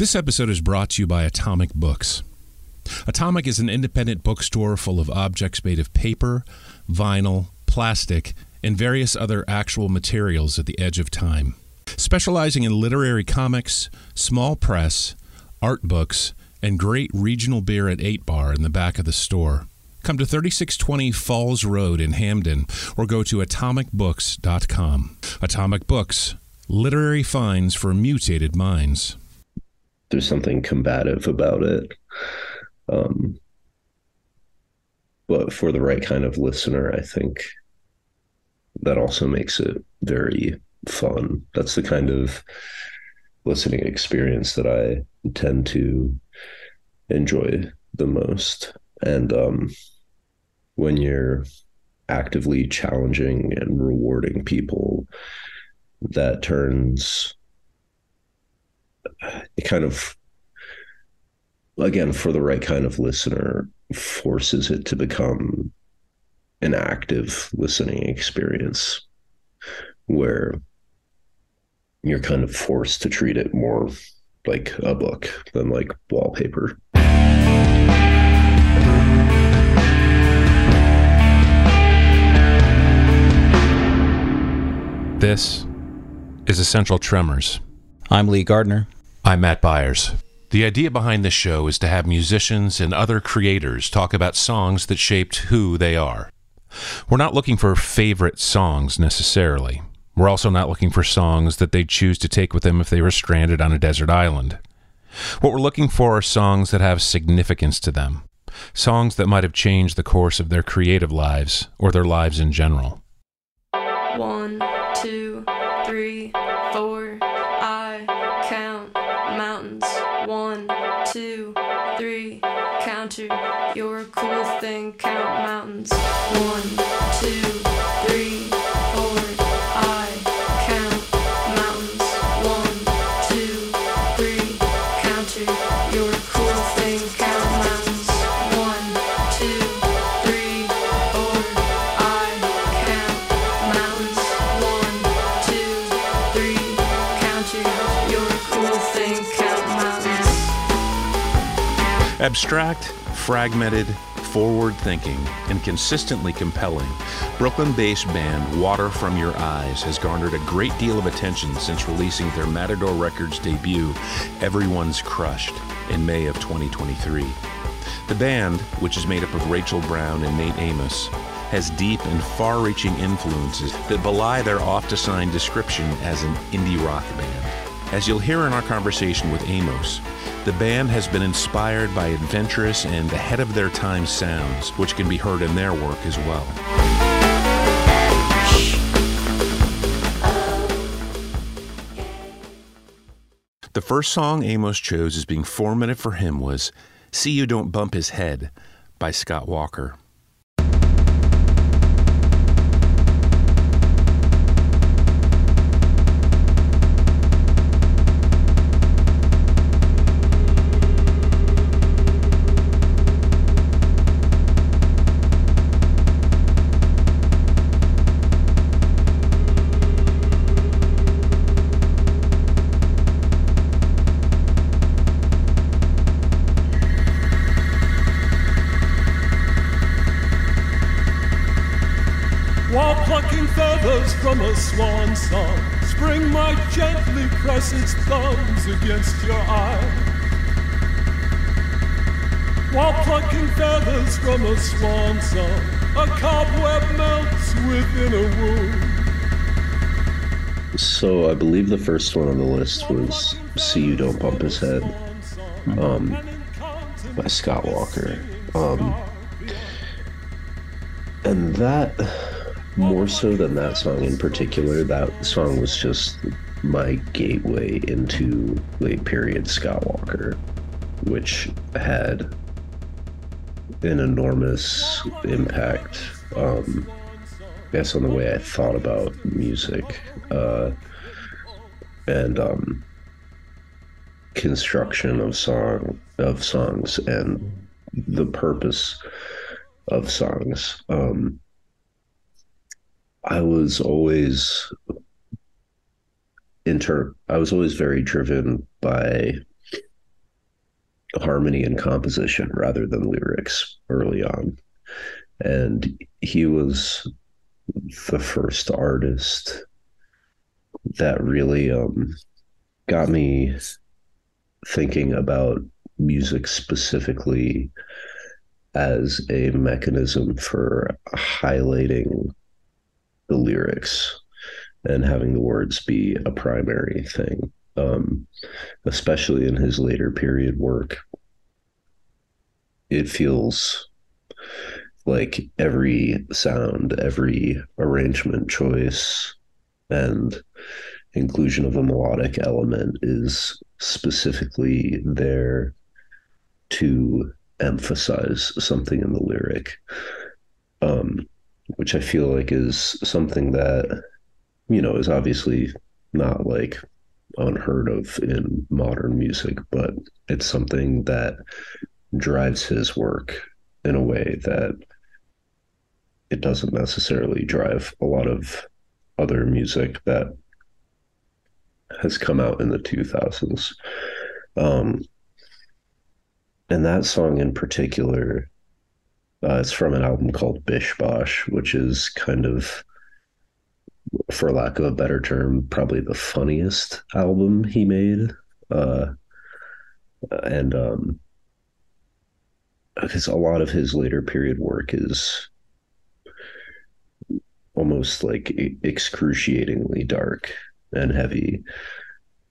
This episode is brought to you by Atomic Books. Atomic is an independent bookstore full of objects made of paper, vinyl, plastic, and various other actual materials at the edge of time. Specializing in literary comics, small press, art books, and great regional beer at 8 Bar in the back of the store. Come to 3620 Falls Road in Hampden or go to atomicbooks.com. Atomic Books, literary finds for mutated minds there's something combative about it. Um, but for the right kind of listener, I think that also makes it very fun. That's the kind of listening experience that I tend to enjoy the most. And um, when you're actively challenging and rewarding people, that turns it kind of again for the right kind of listener forces it to become an active listening experience where you're kind of forced to treat it more like a book than like wallpaper. This is Essential Tremors. I'm Lee Gardner. I'm Matt Byars. The idea behind this show is to have musicians and other creators talk about songs that shaped who they are. We're not looking for favorite songs necessarily. We're also not looking for songs that they'd choose to take with them if they were stranded on a desert island. What we're looking for are songs that have significance to them, songs that might have changed the course of their creative lives or their lives in general. One, Abstract, fragmented, forward thinking, and consistently compelling, Brooklyn based band Water From Your Eyes has garnered a great deal of attention since releasing their Matador Records debut, Everyone's Crushed, in May of 2023. The band, which is made up of Rachel Brown and Nate Amos, has deep and far reaching influences that belie their oft assigned description as an indie rock band. As you'll hear in our conversation with Amos, the band has been inspired by adventurous and ahead of their time sounds, which can be heard in their work as well. The first song Amos chose as being formative for him was See You Don't Bump His Head by Scott Walker. Plucking feathers from a swan song, spring might gently press its thumbs against your eye. While plucking feathers from a swan song, a cobweb melts within a. So I believe the first one on the list was "See You Don't Bump His Head" um, by Scott Walker, um, and that more so than that song in particular. That song was just my gateway into late period Scott Walker, which had an enormous impact. Um, I guess on the way I thought about music uh, and um, construction of song of songs and the purpose of songs. Um, I was always inter. I was always very driven by harmony and composition rather than lyrics early on. And he was the first artist that really um, got me thinking about music specifically as a mechanism for highlighting the lyrics and having the words be a primary thing, um, especially in his later period work. It feels like every sound, every arrangement choice, and inclusion of a melodic element is specifically there to emphasize something in the lyric, um, which I feel like is something that, you know, is obviously not like unheard of in modern music, but it's something that drives his work in a way that it doesn't necessarily drive a lot of other music that has come out in the 2000s. Um, and that song in particular, uh, it's from an album called Bish Bosh, which is kind of, for lack of a better term, probably the funniest album he made. Uh, and um, because a lot of his later period work is almost like excruciatingly dark and heavy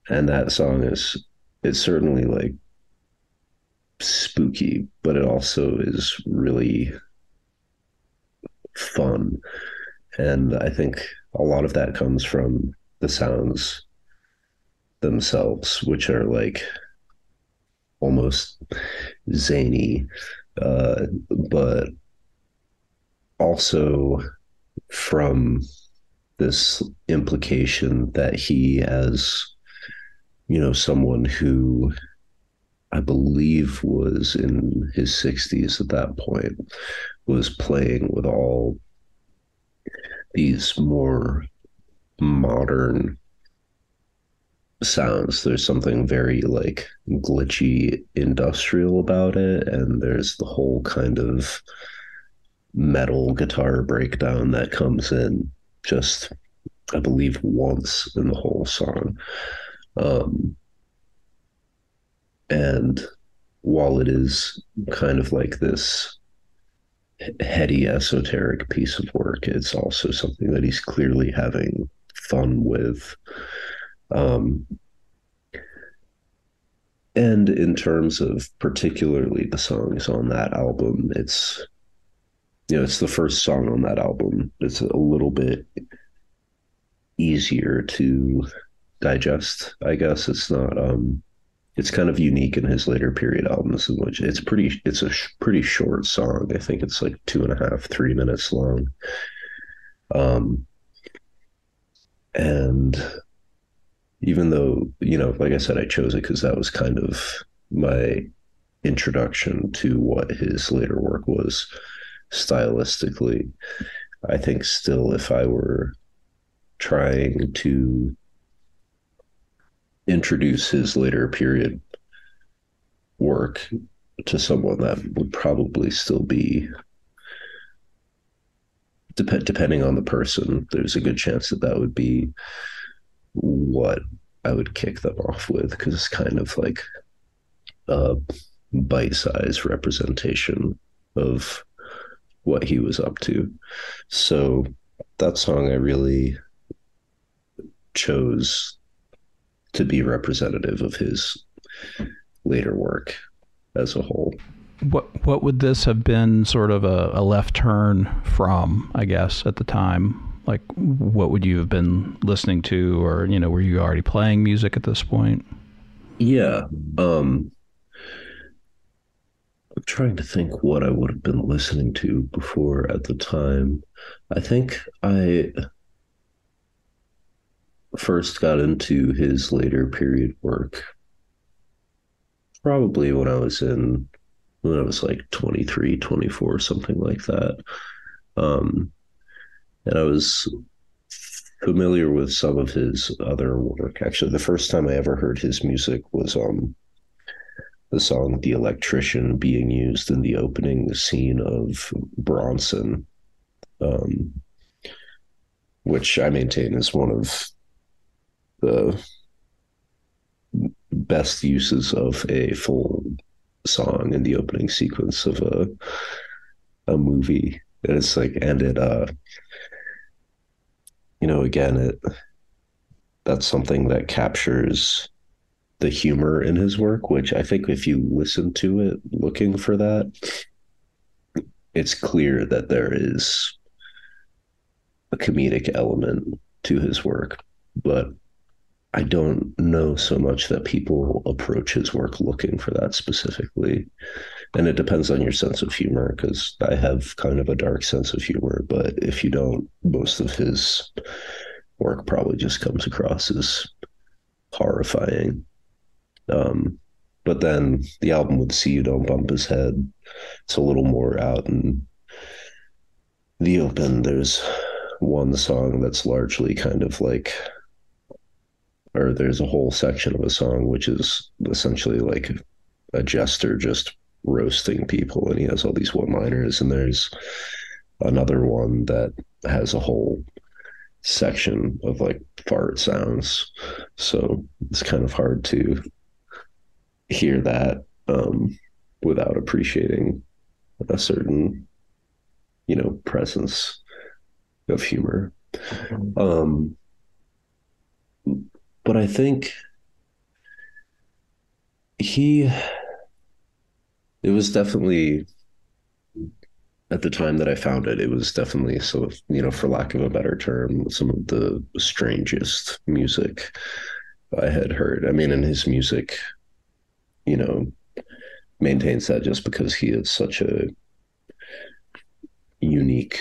and that song is it's certainly like spooky but it also is really fun. And i think a lot of that comes from the sounds themselves which are like almost zany. Uh, but also from this implication that he, as you know, someone who I believe was in his 60s at that point, was playing with all these more modern sounds. There's something very like glitchy industrial about it, and there's the whole kind of metal guitar breakdown that comes in just I believe once in the whole song. Um, and while it is kind of like this heady esoteric piece of work, it's also something that he's clearly having fun with. Um, and in terms of particularly the songs on that album, it's you know, it's the first song on that album. It's a little bit easier to digest, I guess. It's not um it's kind of unique in his later period albums which it's pretty it's a sh- pretty short song. I think it's like two and a half, three minutes long. Um and even though, you know, like I said, I chose it because that was kind of my introduction to what his later work was stylistically. I think still, if I were trying to introduce his later period work to someone, that would probably still be dep- depending on the person. There's a good chance that that would be what I would kick them off with because it's kind of like a bite-sized representation of what he was up to. So that song I really chose to be representative of his later work as a whole. What what would this have been sort of a, a left turn from, I guess, at the time? Like what would you have been listening to or, you know, were you already playing music at this point? Yeah. Um I'm trying to think what I would have been listening to before at the time. I think I first got into his later period work probably when I was in when I was like 23, 24, something like that. Um, and I was familiar with some of his other work. Actually, the first time I ever heard his music was um the song The Electrician being used in the opening scene of Bronson, um, which I maintain is one of the best uses of a full song in the opening sequence of a a movie. And it's like, and it, uh, you know, again, it that's something that captures the humor in his work, which I think if you listen to it looking for that, it's clear that there is a comedic element to his work. But I don't know so much that people approach his work looking for that specifically. And it depends on your sense of humor, because I have kind of a dark sense of humor. But if you don't, most of his work probably just comes across as horrifying. Um, but then the album with See You Don't Bump His Head, it's a little more out in the open. There's one song that's largely kind of like, or there's a whole section of a song which is essentially like a jester just roasting people, and he has all these one liners. And there's another one that has a whole section of like fart sounds. So it's kind of hard to hear that um, without appreciating a certain, you know, presence of humor. Um, but I think he, it was definitely at the time that I found it, it was definitely so, you know, for lack of a better term, some of the strangest music I had heard. I mean, in his music, you know, maintains that just because he is such a unique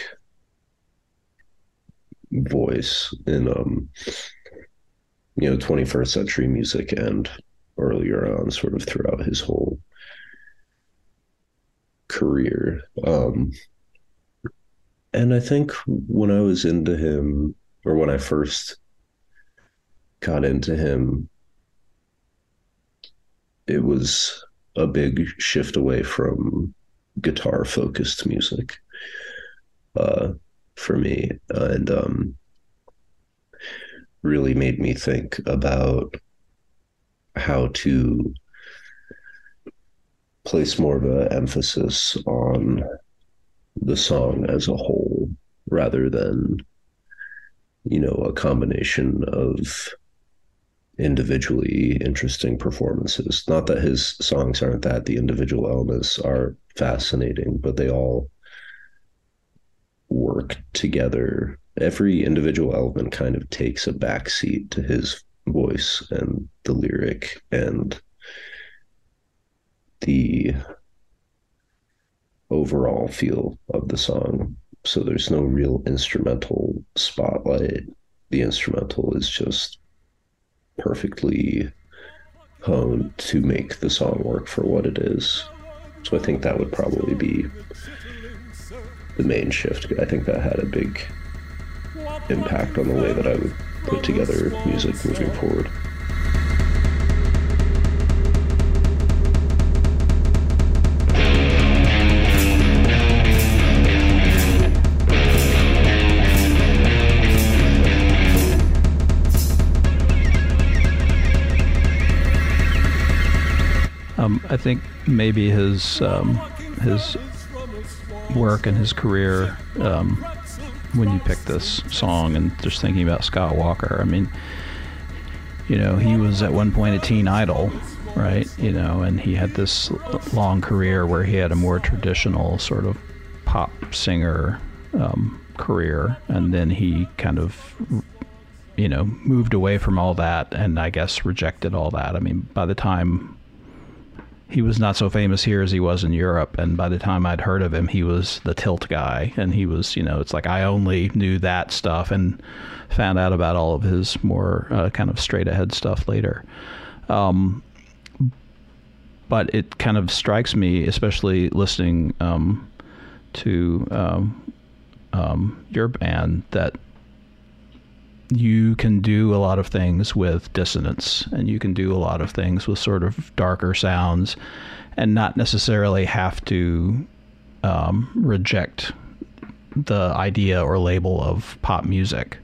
voice in um you know 21st century music and earlier on sort of throughout his whole career. Um and i think when i was into him or when i first got into him it was a big shift away from guitar focused music uh, for me. And um, really made me think about how to place more of an emphasis on the song as a whole rather than you know a combination of individually interesting performances. Not that his songs aren't that, the individual elements are fascinating, but they all work together. Every individual element kind of takes a backseat to his voice and the lyric and the overall feel of the song. So there's no real instrumental spotlight. The instrumental is just perfectly honed to make the song work for what it is. So I think that would probably be the main shift. I think that had a big impact on the way that I would put together music moving forward. Um, I think maybe his um, his work and his career. Um, when you pick this song and just thinking about Scott Walker, I mean, you know, he was at one point a teen idol, right? You know, and he had this long career where he had a more traditional sort of pop singer um, career, and then he kind of you know moved away from all that and I guess rejected all that. I mean, by the time he was not so famous here as he was in Europe. And by the time I'd heard of him, he was the tilt guy. And he was, you know, it's like I only knew that stuff and found out about all of his more uh, kind of straight ahead stuff later. Um, but it kind of strikes me, especially listening um, to um, um your band, that you can do a lot of things with dissonance and you can do a lot of things with sort of darker sounds and not necessarily have to um, reject the idea or label of pop music.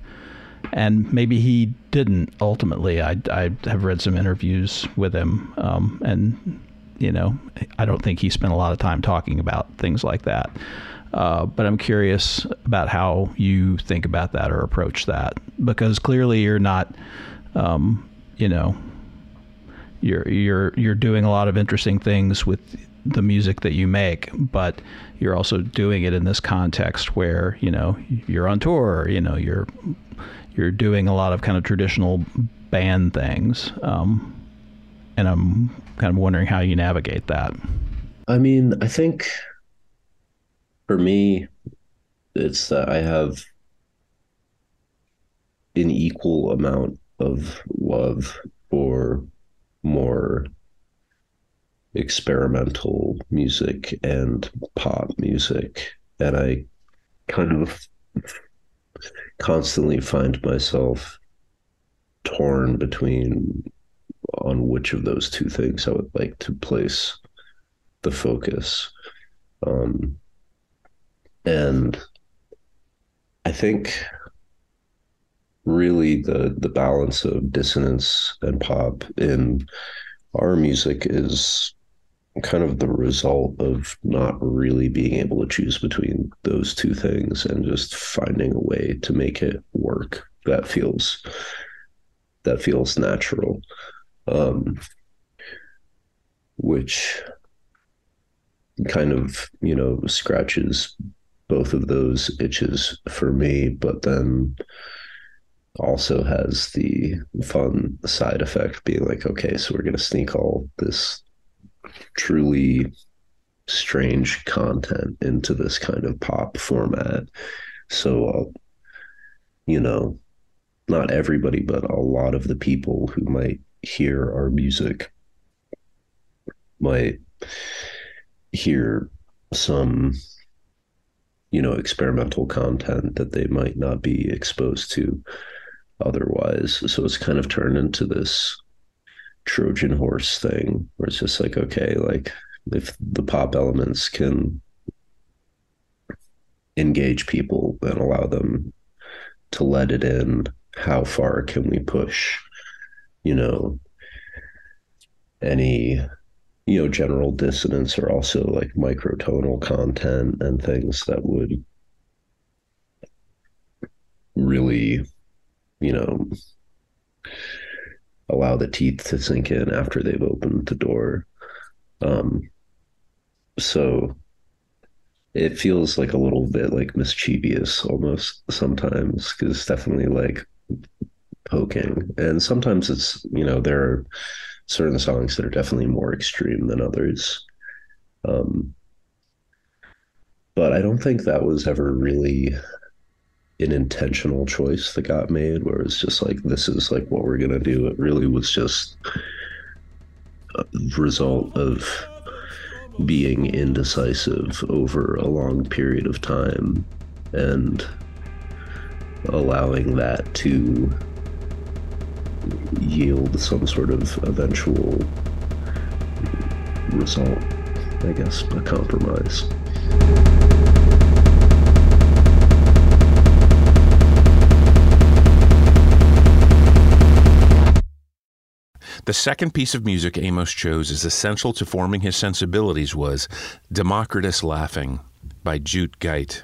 And maybe he didn't ultimately. I, I have read some interviews with him, um, and you know, I don't think he spent a lot of time talking about things like that. Uh, but I'm curious about how you think about that or approach that because clearly you're not, um, you know, you're you're you're doing a lot of interesting things with the music that you make, but you're also doing it in this context where you know you're on tour, you know you're you're doing a lot of kind of traditional band things, um, and I'm kind of wondering how you navigate that. I mean, I think for me, it's that I have an equal amount of love for more experimental music and pop music. And I kind of constantly find myself torn between on which of those two things I would like to place the focus. Um, and I think really the the balance of dissonance and pop in our music is kind of the result of not really being able to choose between those two things and just finding a way to make it work that feels that feels natural. Um, which kind of you know scratches both of those itches for me, but then also has the fun side effect being like, okay, so we're going to sneak all this truly strange content into this kind of pop format. So, uh, you know, not everybody, but a lot of the people who might hear our music might hear some you know experimental content that they might not be exposed to otherwise. So it's kind of turned into this trojan horse thing where it's just like okay like if the pop elements can engage people and allow them to let it in how far can we push you know any you know general dissonance or also like microtonal content and things that would really you know allow the teeth to sink in after they've opened the door. Um so it feels like a little bit like mischievous almost sometimes because it's definitely like poking. And sometimes it's you know there are certain songs that are definitely more extreme than others. Um, but I don't think that was ever really an intentional choice that got made where it's just like this is like what we're gonna do it really was just a result of being indecisive over a long period of time and allowing that to yield some sort of eventual result, I guess, a compromise. The second piece of music Amos chose as essential to forming his sensibilities was Democritus Laughing by Jute Gyte.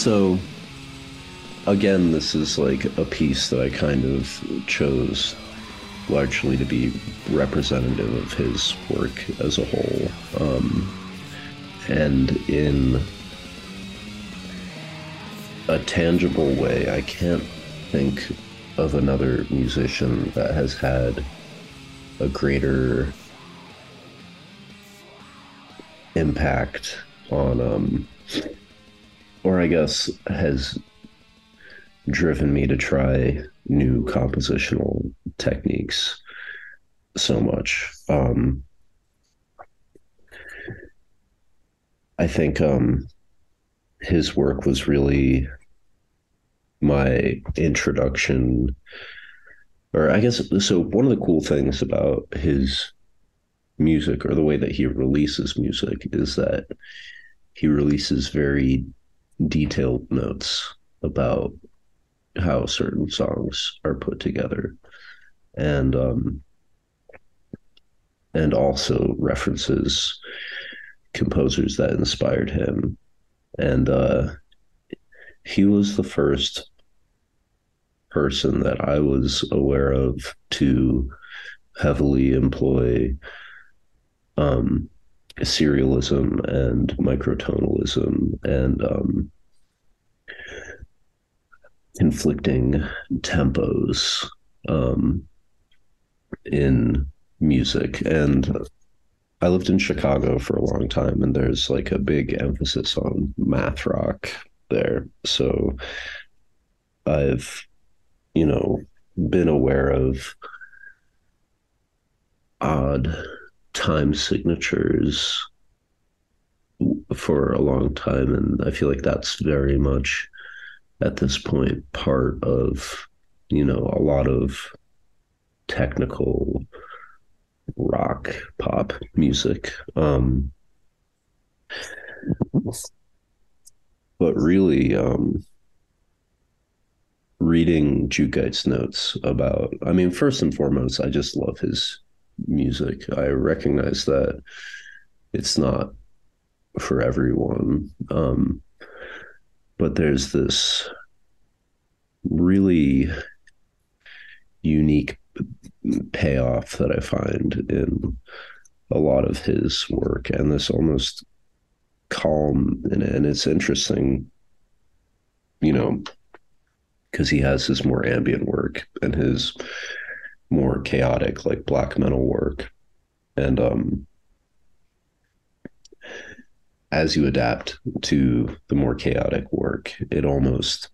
So again, this is like a piece that I kind of chose largely to be representative of his work as a whole. Um, and in a tangible way, I can't think of another musician that has had a greater impact on um or I guess has driven me to try new compositional techniques so much. Um, I think um, his work was really my introduction, or I guess so. One of the cool things about his music or the way that he releases music is that he releases very detailed notes about how certain songs are put together. And um and also references composers that inspired him. And uh he was the first person that I was aware of to heavily employ um serialism and microtonalism and um conflicting tempos um, in music. And I lived in Chicago for a long time, and there's like a big emphasis on math rock there. So I've, you know, been aware of odd time signatures for a long time. And I feel like that's very much at this point part of you know a lot of technical rock pop music um but really um reading Jute Gyte's notes about I mean first and foremost I just love his music. I recognize that it's not for everyone um but there's this really unique payoff that I find in a lot of his work and this almost calm and, and it's interesting you know because he has his more ambient work and his more chaotic like black metal work and um as you adapt to the more chaotic work, it almost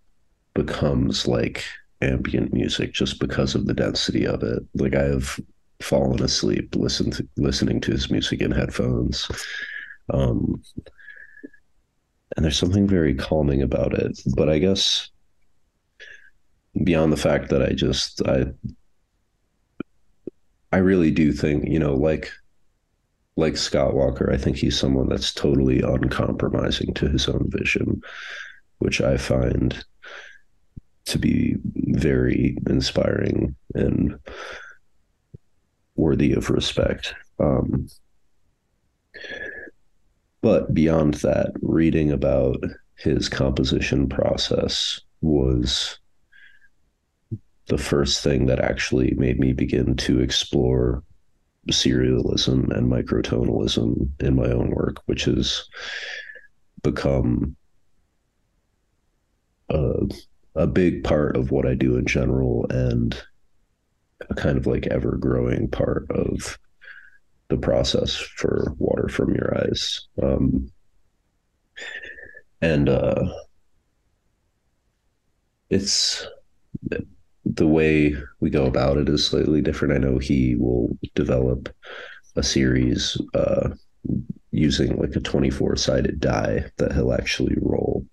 becomes like ambient music just because of the density of it. Like I have fallen asleep listen to, listening to his music in headphones. Um, and there's something very calming about it. But I guess beyond the fact that I just I I really do think, you know, like like Scott Walker, I think he's someone that's totally uncompromising to his own vision, which I find to be very inspiring and worthy of respect. Um, but beyond that, reading about his composition process was the first thing that actually made me begin to explore serialism and microtonalism in my own work, which has become a, a big part of what I do in general and a kind of like ever growing part of the process for water from your eyes. Um, and uh, it's the way we go about it is slightly different. I know he will develop a series uh, using like a 24 sided die that he'll actually roll.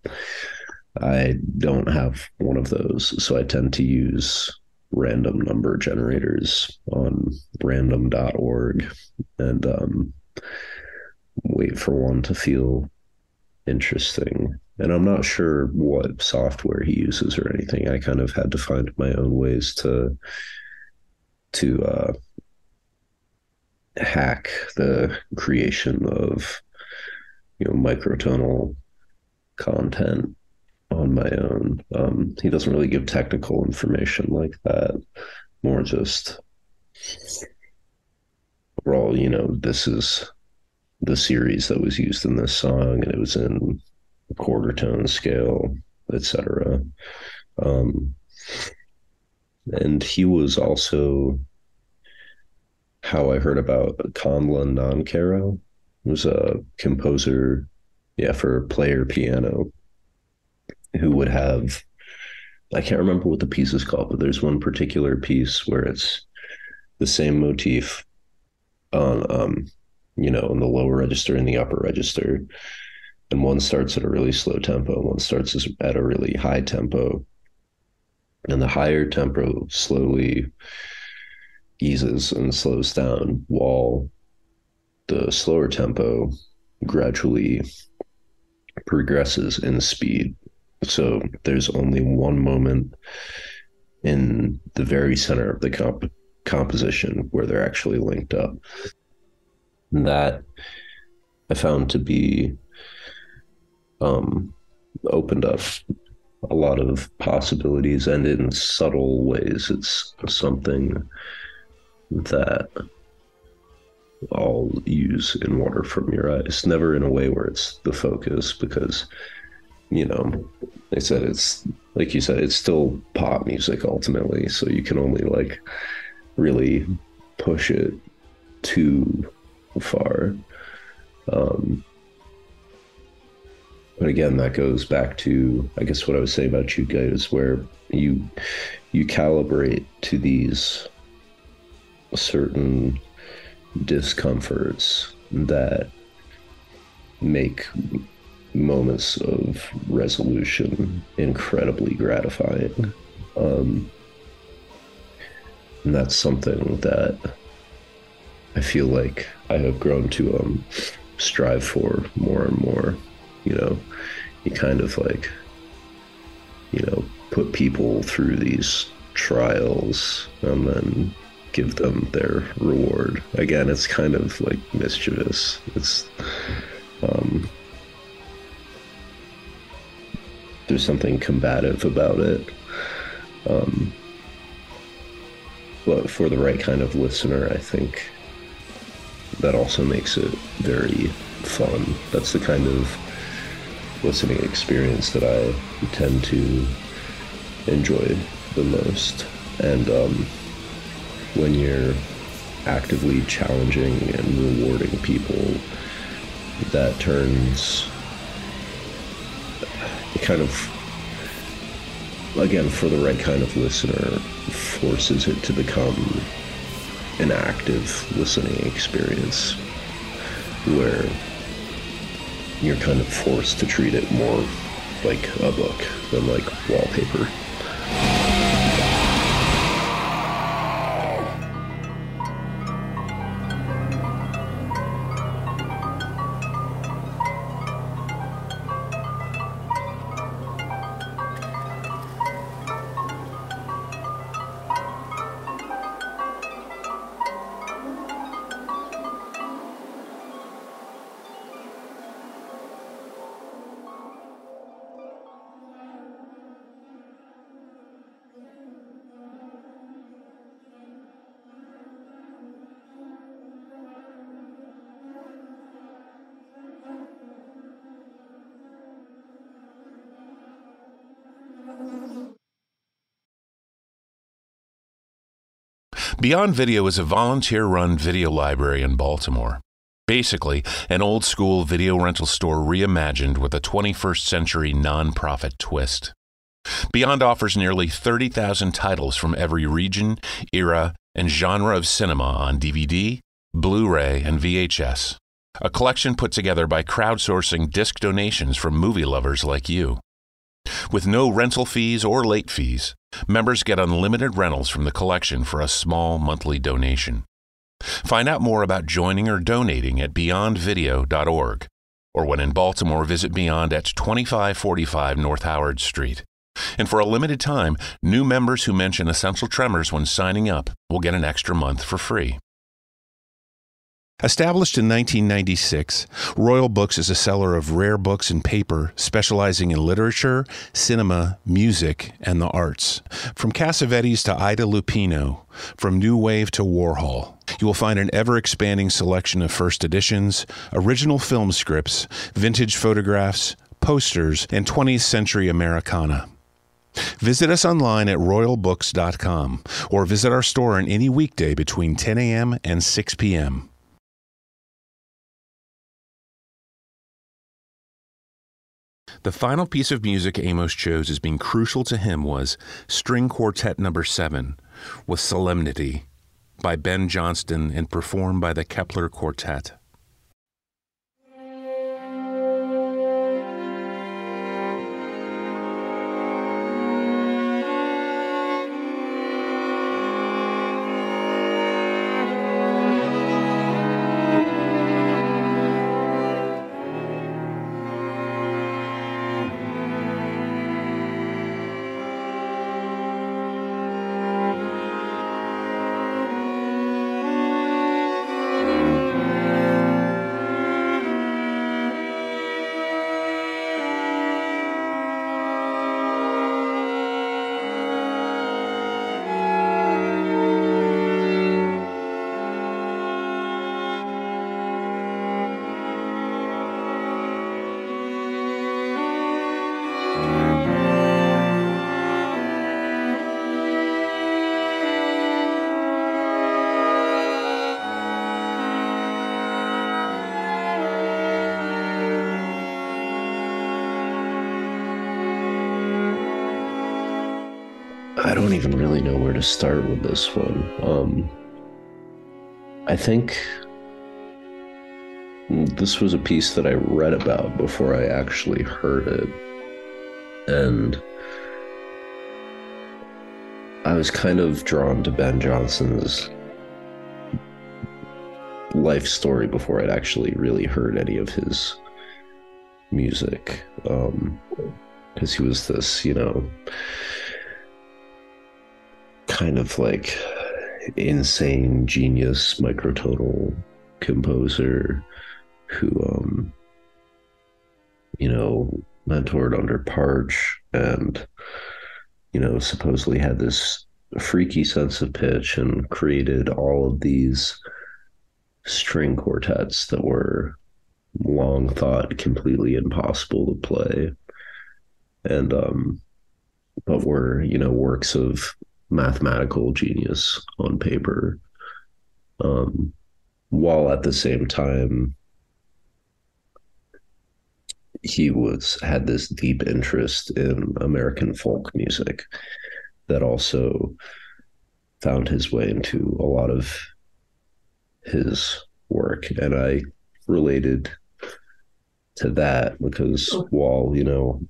I don't have one of those, so I tend to use random number generators on random.org and um, wait for one to feel interesting and I'm not sure what software he uses or anything. I kind of had to find my own ways to to uh, hack the creation of you know microtonal content. on my own. Um, he doesn't really give technical information like that. More just, well, you know, this is the series that was used in this song, and it was in quarter tone scale, etc. Um, and he was also how I heard about Nancarrow. He was a composer, yeah, for player piano who would have I can't remember what the piece is called, but there's one particular piece where it's the same motif on um, you know, in the lower register and the upper register. And one starts at a really slow tempo, one starts at a really high tempo. And the higher tempo slowly eases and slows down while the slower tempo gradually progresses in speed so there's only one moment in the very center of the comp- composition where they're actually linked up. And that I found to be um, opened up a lot of possibilities, and in subtle ways, it's something that I'll use in Water from Your Eyes. Never in a way where it's the focus, because you know, they said it's like you said, it's still pop music ultimately. So you can only like really push it too far. Um, but again, that goes back to I guess what I was saying about you guys, where you you calibrate to these certain discomforts that make moments of resolution incredibly gratifying. Um, and that's something that I feel like I have grown to um, strive for more and more. You know, you kind of like, you know, put people through these trials and then give them their reward. Again, it's kind of like mischievous. It's, um, there's something combative about it. Um, but for the right kind of listener, I think that also makes it very fun. That's the kind of listening experience that I tend to enjoy the most. And um, when you're actively challenging and rewarding people, that turns kind of again for the right kind of listener forces it to become an active listening experience where you're kind of forced to treat it more like a book than like wallpaper. Beyond Video is a volunteer run video library in Baltimore. Basically, an old school video rental store reimagined with a 21st century nonprofit twist. Beyond offers nearly 30,000 titles from every region, era, and genre of cinema on DVD, Blu ray, and VHS. A collection put together by crowdsourcing disc donations from movie lovers like you. With no rental fees or late fees, members get unlimited rentals from the collection for a small monthly donation. Find out more about joining or donating at beyondvideo.org, or when in Baltimore, visit Beyond at 2545 North Howard Street. And for a limited time, new members who mention Essential Tremors when signing up will get an extra month for free. Established in 1996, Royal Books is a seller of rare books and paper specializing in literature, cinema, music, and the arts. From Cassavetes to Ida Lupino, from New Wave to Warhol, you will find an ever expanding selection of first editions, original film scripts, vintage photographs, posters, and 20th century Americana. Visit us online at royalbooks.com or visit our store on any weekday between 10 a.m. and 6 p.m. The final piece of music Amos chose as being crucial to him was String Quartet Number 7 with Solemnity by Ben Johnston and performed by the Kepler Quartet. Don't even really know where to start with this one. Um, I think this was a piece that I read about before I actually heard it. And I was kind of drawn to Ben Johnston's life story before I'd actually really heard any of his music. Because um, he was this, you know, kind of like insane genius microtonal composer who um you know mentored under Partch and you know supposedly had this freaky sense of pitch and created all of these string quartets that were long thought completely impossible to play. And um but were you know works of mathematical genius on paper, um, while at the same time he was had this deep interest in American folk music that also found his way into a lot of his work. And I related to that because while you know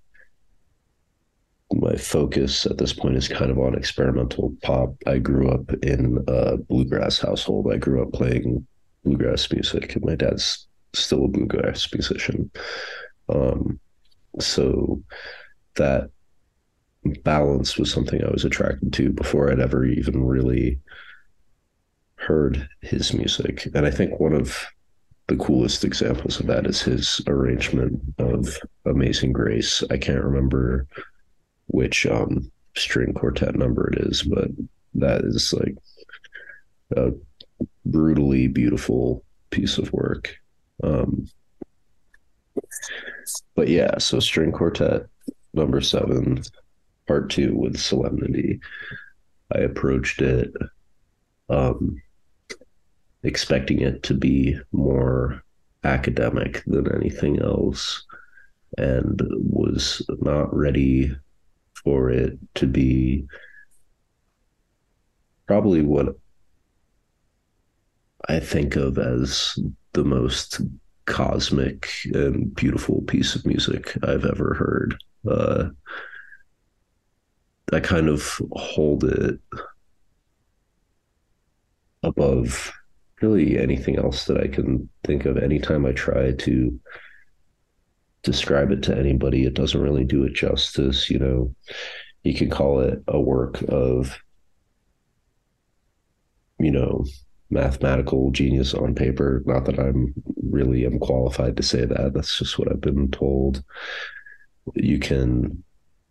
my focus at this point is kind of on experimental pop. I grew up in a bluegrass household. I grew up playing bluegrass music, and my dad's still a bluegrass musician. Um, so that balance was something I was attracted to before I'd ever even really heard his music. And I think one of the coolest examples of that is his arrangement of Amazing Grace. I can't remember which um, string quartet number it is, but that is like a brutally beautiful piece of work. Um, but yeah, so string quartet number seven, part two with solemnity. I approached it um, expecting it to be more academic than anything else and was not ready for it to be probably what I think of as the most cosmic and beautiful piece of music I've ever heard. Uh, I kind of hold it above really anything else that I can think of. Anytime I try to describe it to anybody. It doesn't really do it justice. You know, you could call it a work of, you know, mathematical genius on paper. Not that I'm really am qualified to say that. That's just what I've been told. You can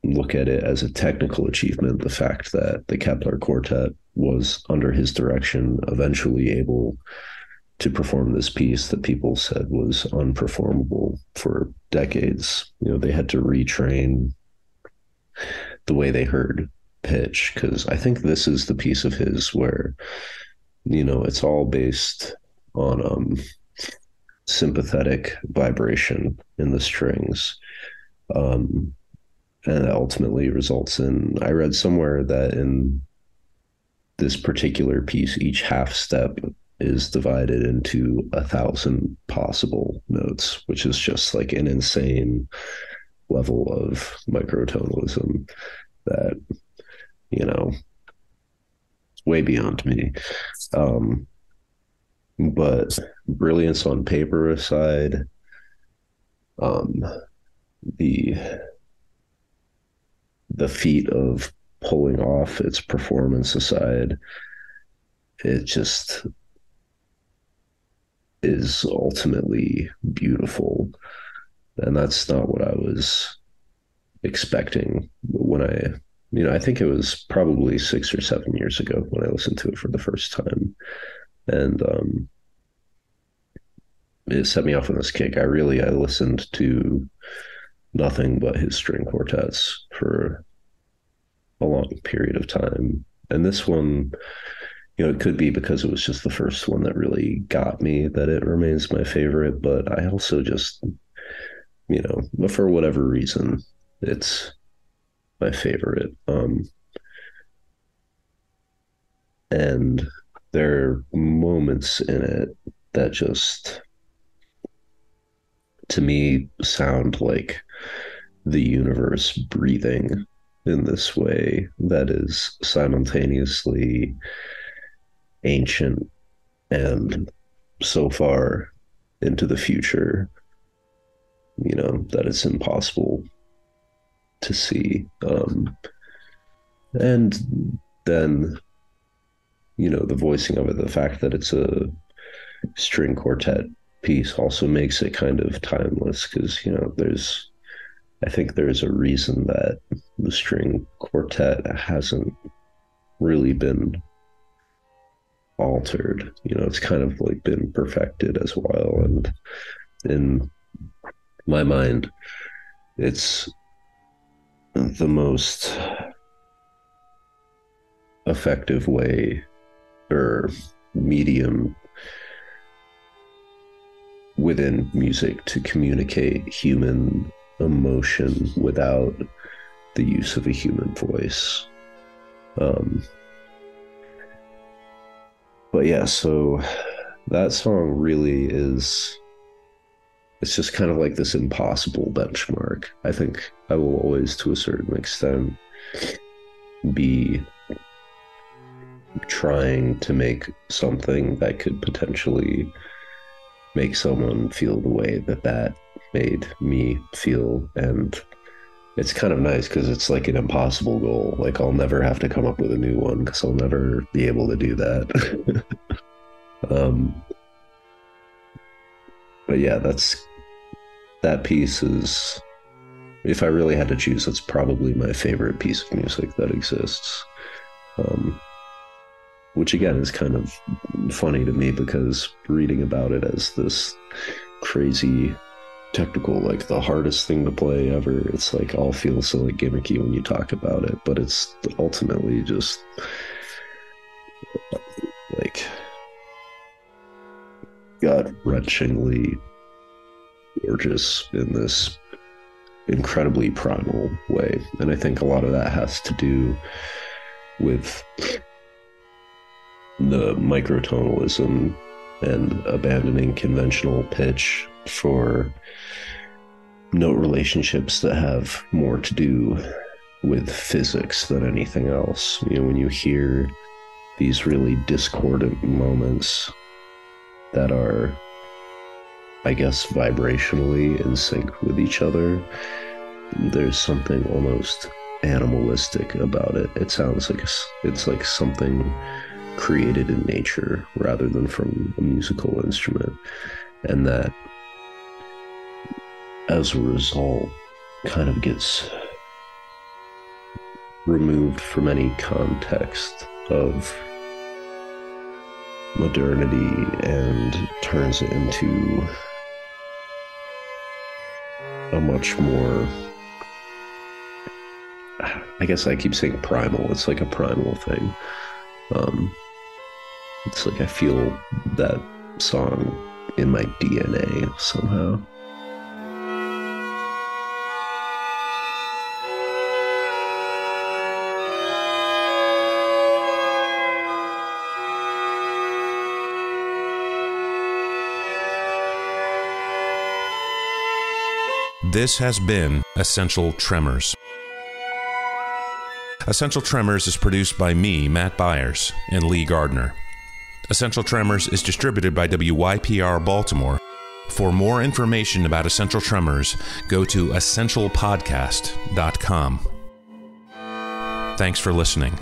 look at it as a technical achievement. The fact that the Kepler Quartet was under his direction eventually able to perform this piece that people said was unperformable for decades. You know, they had to retrain the way they heard pitch because I think this is the piece of his where you know it's all based on um sympathetic vibration in the strings um and ultimately results in I read somewhere that in this particular piece each half step is divided into a thousand possible notes which is just like an insane level of microtonalism that you know way beyond me. Um but brilliance on paper aside um the the feat of pulling off its performance aside it just is ultimately beautiful and that's not what i was expecting when I, you know, I think it was probably six or seven years ago when I listened to it for the first time. And um, it set me off on this kick. I really, I listened to nothing but his string quartets for a long period of time. And this one, you know, it could be because it was just the first one that really got me that it remains my favorite. But I also just, you know, for whatever reason, it's my favorite. Um, and there are moments in it that just, to me, sound like the universe breathing in this way that is simultaneously ancient and so far into the future, you know, that it's impossible to see. Um, and then, you know, the voicing of it, the fact that it's a string quartet piece also makes it kind of timeless because, you know, there's, I think there's a reason that the string quartet hasn't really been altered. You know, it's kind of like been perfected as well. And in my mind, it's the most effective way or medium within music to communicate human emotion without the use of a human voice. Um, but yeah, so that song really is it's just kind of like this impossible benchmark. I think I will always, to a certain extent, be trying to make something that could potentially make someone feel the way that that made me feel. And it's kind of nice because it's like an impossible goal. Like, I'll never have to come up with a new one because I'll never be able to do that. um, but yeah, that's that piece is if I really had to choose, it's probably my favorite piece of music that exists. Um, which again is kind of funny to me because reading about it as this crazy technical, like the hardest thing to play ever, it's like all feels so like gimmicky when you talk about it, but it's ultimately just like gut wrenchingly gorgeous in this incredibly primal way. And I think a lot of that has to do with the microtonalism and abandoning conventional pitch for note relationships that have more to do with physics than anything else. You know, when you hear these really discordant moments that are I guess, vibrationally in sync with each other. There's something almost animalistic about it. It sounds like it's like something created in nature rather than from a musical instrument. And that as a result kind of gets removed from any context of modernity and turns it into a much more I guess I keep saying primal. It's like a primal thing. Um, it's like I feel that song in my DNA somehow. This has been Essential Tremors. Essential Tremors is produced by me, Matt Byars, and Lee Gardner. Essential Tremors is distributed by WYPR Baltimore. For more information about Essential Tremors, go to essentialpodcast.com. Thanks for listening.